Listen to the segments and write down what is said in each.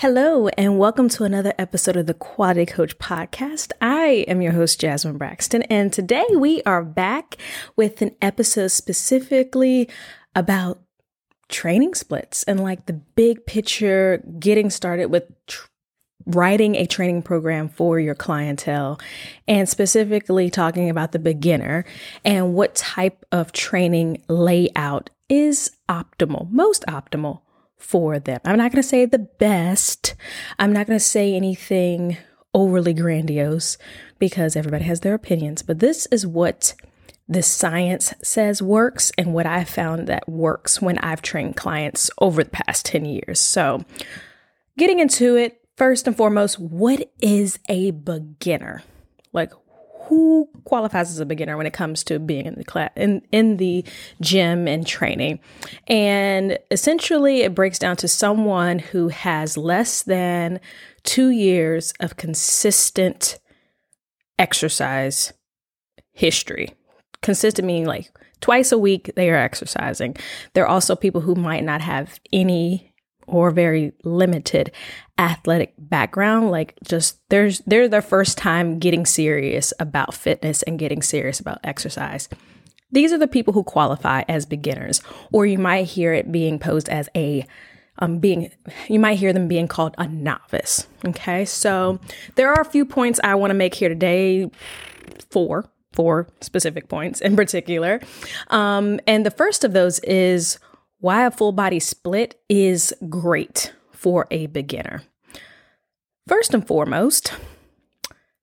Hello, and welcome to another episode of the Quality Coach Podcast. I am your host, Jasmine Braxton, and today we are back with an episode specifically about training splits and like the big picture, getting started with tr- writing a training program for your clientele, and specifically talking about the beginner and what type of training layout is optimal, most optimal for them. I'm not going to say the best. I'm not going to say anything overly grandiose because everybody has their opinions, but this is what the science says works and what I found that works when I've trained clients over the past 10 years. So, getting into it, first and foremost, what is a beginner? Like, who qualifies as a beginner when it comes to being in the class in, in the gym and training. And essentially it breaks down to someone who has less than two years of consistent exercise history. Consistent meaning like twice a week they are exercising. There are also people who might not have any or very limited athletic background like just there's they're their first time getting serious about fitness and getting serious about exercise. These are the people who qualify as beginners or you might hear it being posed as a um, being you might hear them being called a novice okay? So there are a few points i want to make here today four four specific points in particular. Um, and the first of those is why a full body split is great for a beginner. First and foremost,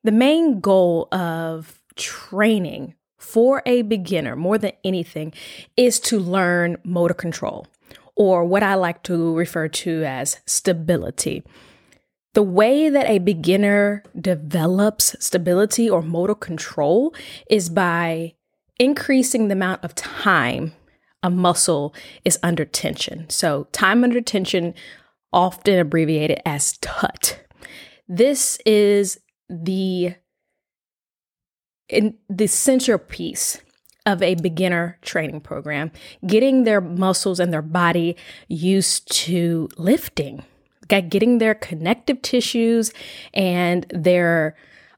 the main goal of training for a beginner, more than anything, is to learn motor control, or what I like to refer to as stability. The way that a beginner develops stability or motor control is by increasing the amount of time a muscle is under tension. So, time under tension, often abbreviated as TUT. This is the in the centerpiece of a beginner training program, getting their muscles and their body used to lifting, getting their connective tissues and their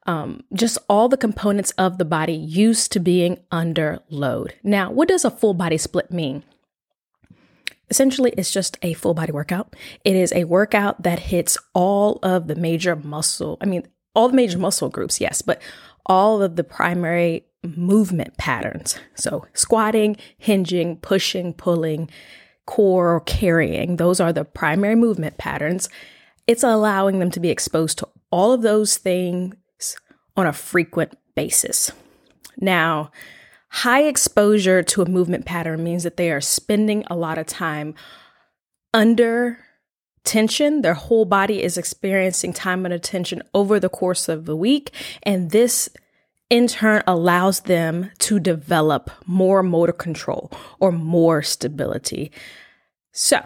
um, just all the components of the body used to being under load. Now, what does a full body split mean? Essentially, it's just a full body workout. It is a workout that hits all of the major muscle, I mean, all the major muscle groups, yes, but all of the primary movement patterns. So, squatting, hinging, pushing, pulling, core, or carrying, those are the primary movement patterns. It's allowing them to be exposed to all of those things on a frequent basis. Now, high exposure to a movement pattern means that they are spending a lot of time under tension. Their whole body is experiencing time under tension over the course of the week. And this in turn allows them to develop more motor control or more stability. So,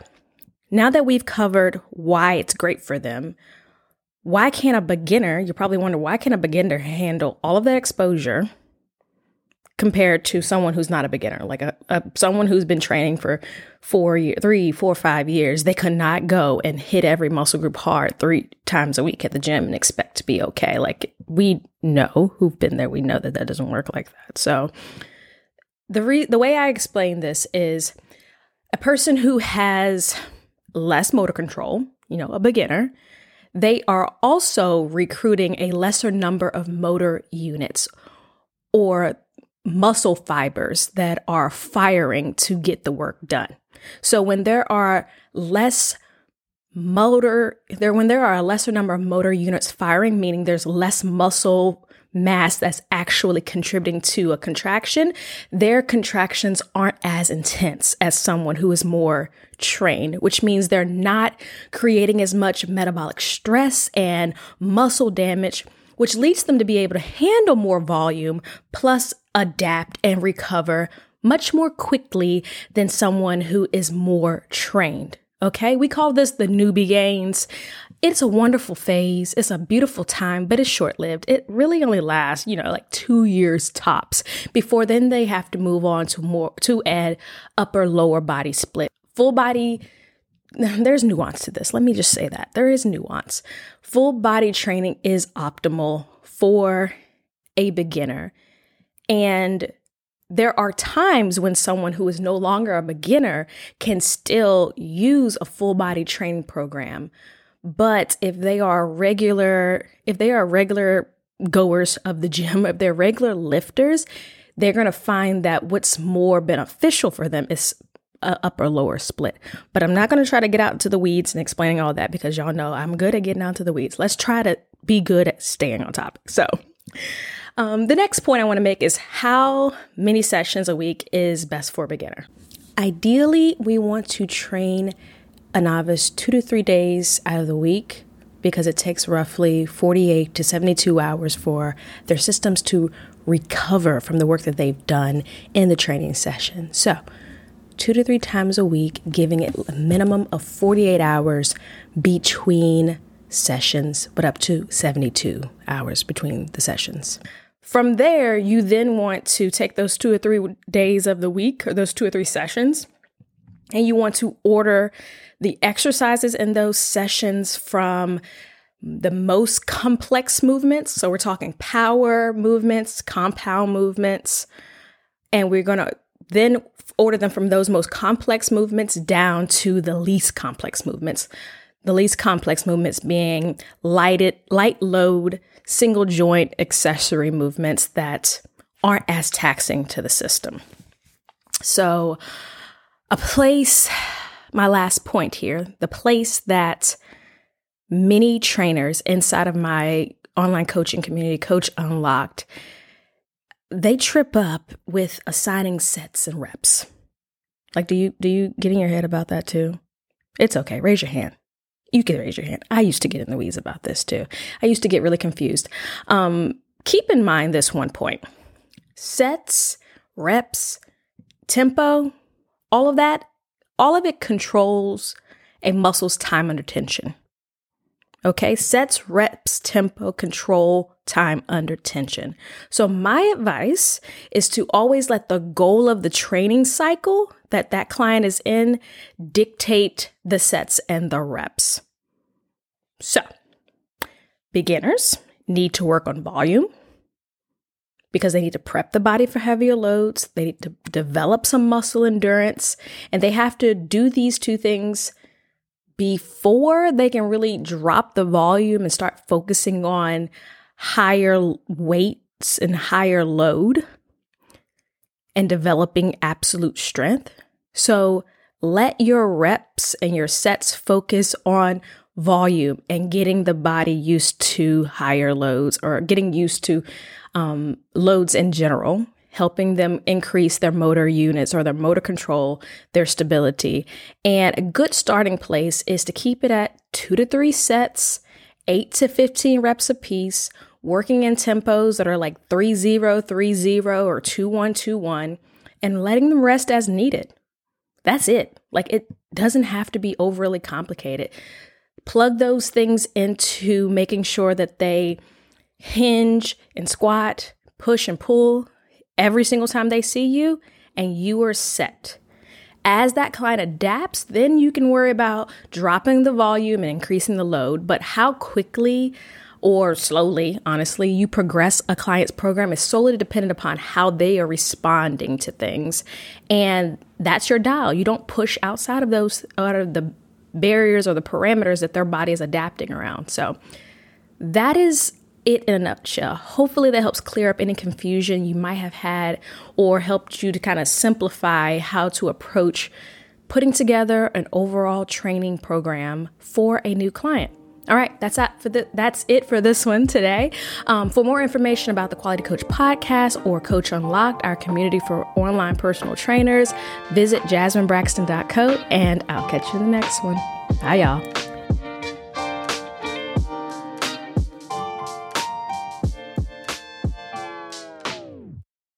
now that we've covered why it's great for them, why can't a beginner, you probably wonder, why can't a beginner handle all of that exposure compared to someone who's not a beginner, like a, a someone who's been training for four, year, three, four, five years? They could not go and hit every muscle group hard three times a week at the gym and expect to be okay. Like we know who've been there, we know that that doesn't work like that. So the re- the way I explain this is a person who has less motor control, you know, a beginner they are also recruiting a lesser number of motor units or muscle fibers that are firing to get the work done. So when there are less motor there when there are a lesser number of motor units firing meaning there's less muscle mass that's actually contributing to a contraction, their contractions aren't as intense as someone who is more trained, which means they're not creating as much metabolic stress and muscle damage, which leads them to be able to handle more volume plus adapt and recover much more quickly than someone who is more trained. Okay, we call this the newbie gains. It's a wonderful phase. It's a beautiful time, but it's short lived. It really only lasts, you know, like two years tops before then they have to move on to more, to add upper lower body split. Full body there's nuance to this. Let me just say that there is nuance. Full body training is optimal for a beginner. And there are times when someone who is no longer a beginner can still use a full body training program. But if they are regular, if they are regular goers of the gym, if they're regular lifters, they're going to find that what's more beneficial for them is a upper lower split. But I'm not going to try to get out into the weeds and explaining all that because y'all know I'm good at getting out to the weeds. Let's try to be good at staying on topic. So, um, the next point I want to make is how many sessions a week is best for a beginner. Ideally, we want to train a novice two to three days out of the week because it takes roughly 48 to 72 hours for their systems to recover from the work that they've done in the training session. So, two to three times a week, giving it a minimum of 48 hours between sessions, but up to 72 hours between the sessions. From there, you then want to take those two or three days of the week, or those two or three sessions, and you want to order the exercises in those sessions from the most complex movements. So we're talking power movements, compound movements, and we're going to then order them from those most complex movements down to the least complex movements. The least complex movements being lighted, light load, single joint accessory movements that aren't as taxing to the system. So, a place, my last point here, the place that many trainers inside of my online coaching community, Coach Unlocked, they trip up with assigning sets and reps. Like, do you do you get in your head about that too? It's okay. Raise your hand. You can raise your hand. I used to get in the weeds about this too. I used to get really confused. Um, keep in mind this one point: sets, reps, tempo, all of that, all of it controls a muscle's time under tension. Okay, sets, reps, tempo, control, time under tension. So, my advice is to always let the goal of the training cycle that that client is in dictate the sets and the reps. So, beginners need to work on volume because they need to prep the body for heavier loads, they need to develop some muscle endurance, and they have to do these two things before they can really drop the volume and start focusing on higher weights and higher load and developing absolute strength. So let your reps and your sets focus on volume and getting the body used to higher loads or getting used to um, loads in general helping them increase their motor units or their motor control, their stability. And a good starting place is to keep it at two to three sets, eight to 15 reps a piece, working in tempos that are like 3 0, 3 0, or 2 1, 2 1, and letting them rest as needed. That's it. Like it doesn't have to be overly complicated. Plug those things into making sure that they hinge and squat, push and pull, every single time they see you, and you are set. As that client adapts, then you can worry about dropping the volume and increasing the load. But how quickly or slowly, honestly, you progress a client's program is solely dependent upon how they are responding to things. And that's your dial. You don't push outside of those, out of the barriers or the parameters that their body is adapting around. So that is it in a nutshell. Hopefully, that helps clear up any confusion you might have had or helped you to kind of simplify how to approach putting together an overall training program for a new client. All right, that's that for the, that's it for this one today. Um, for more information about the Quality Coach podcast or Coach Unlocked, our community for online personal trainers, visit jasminebraxton.co and I'll catch you in the next one. Bye, y'all.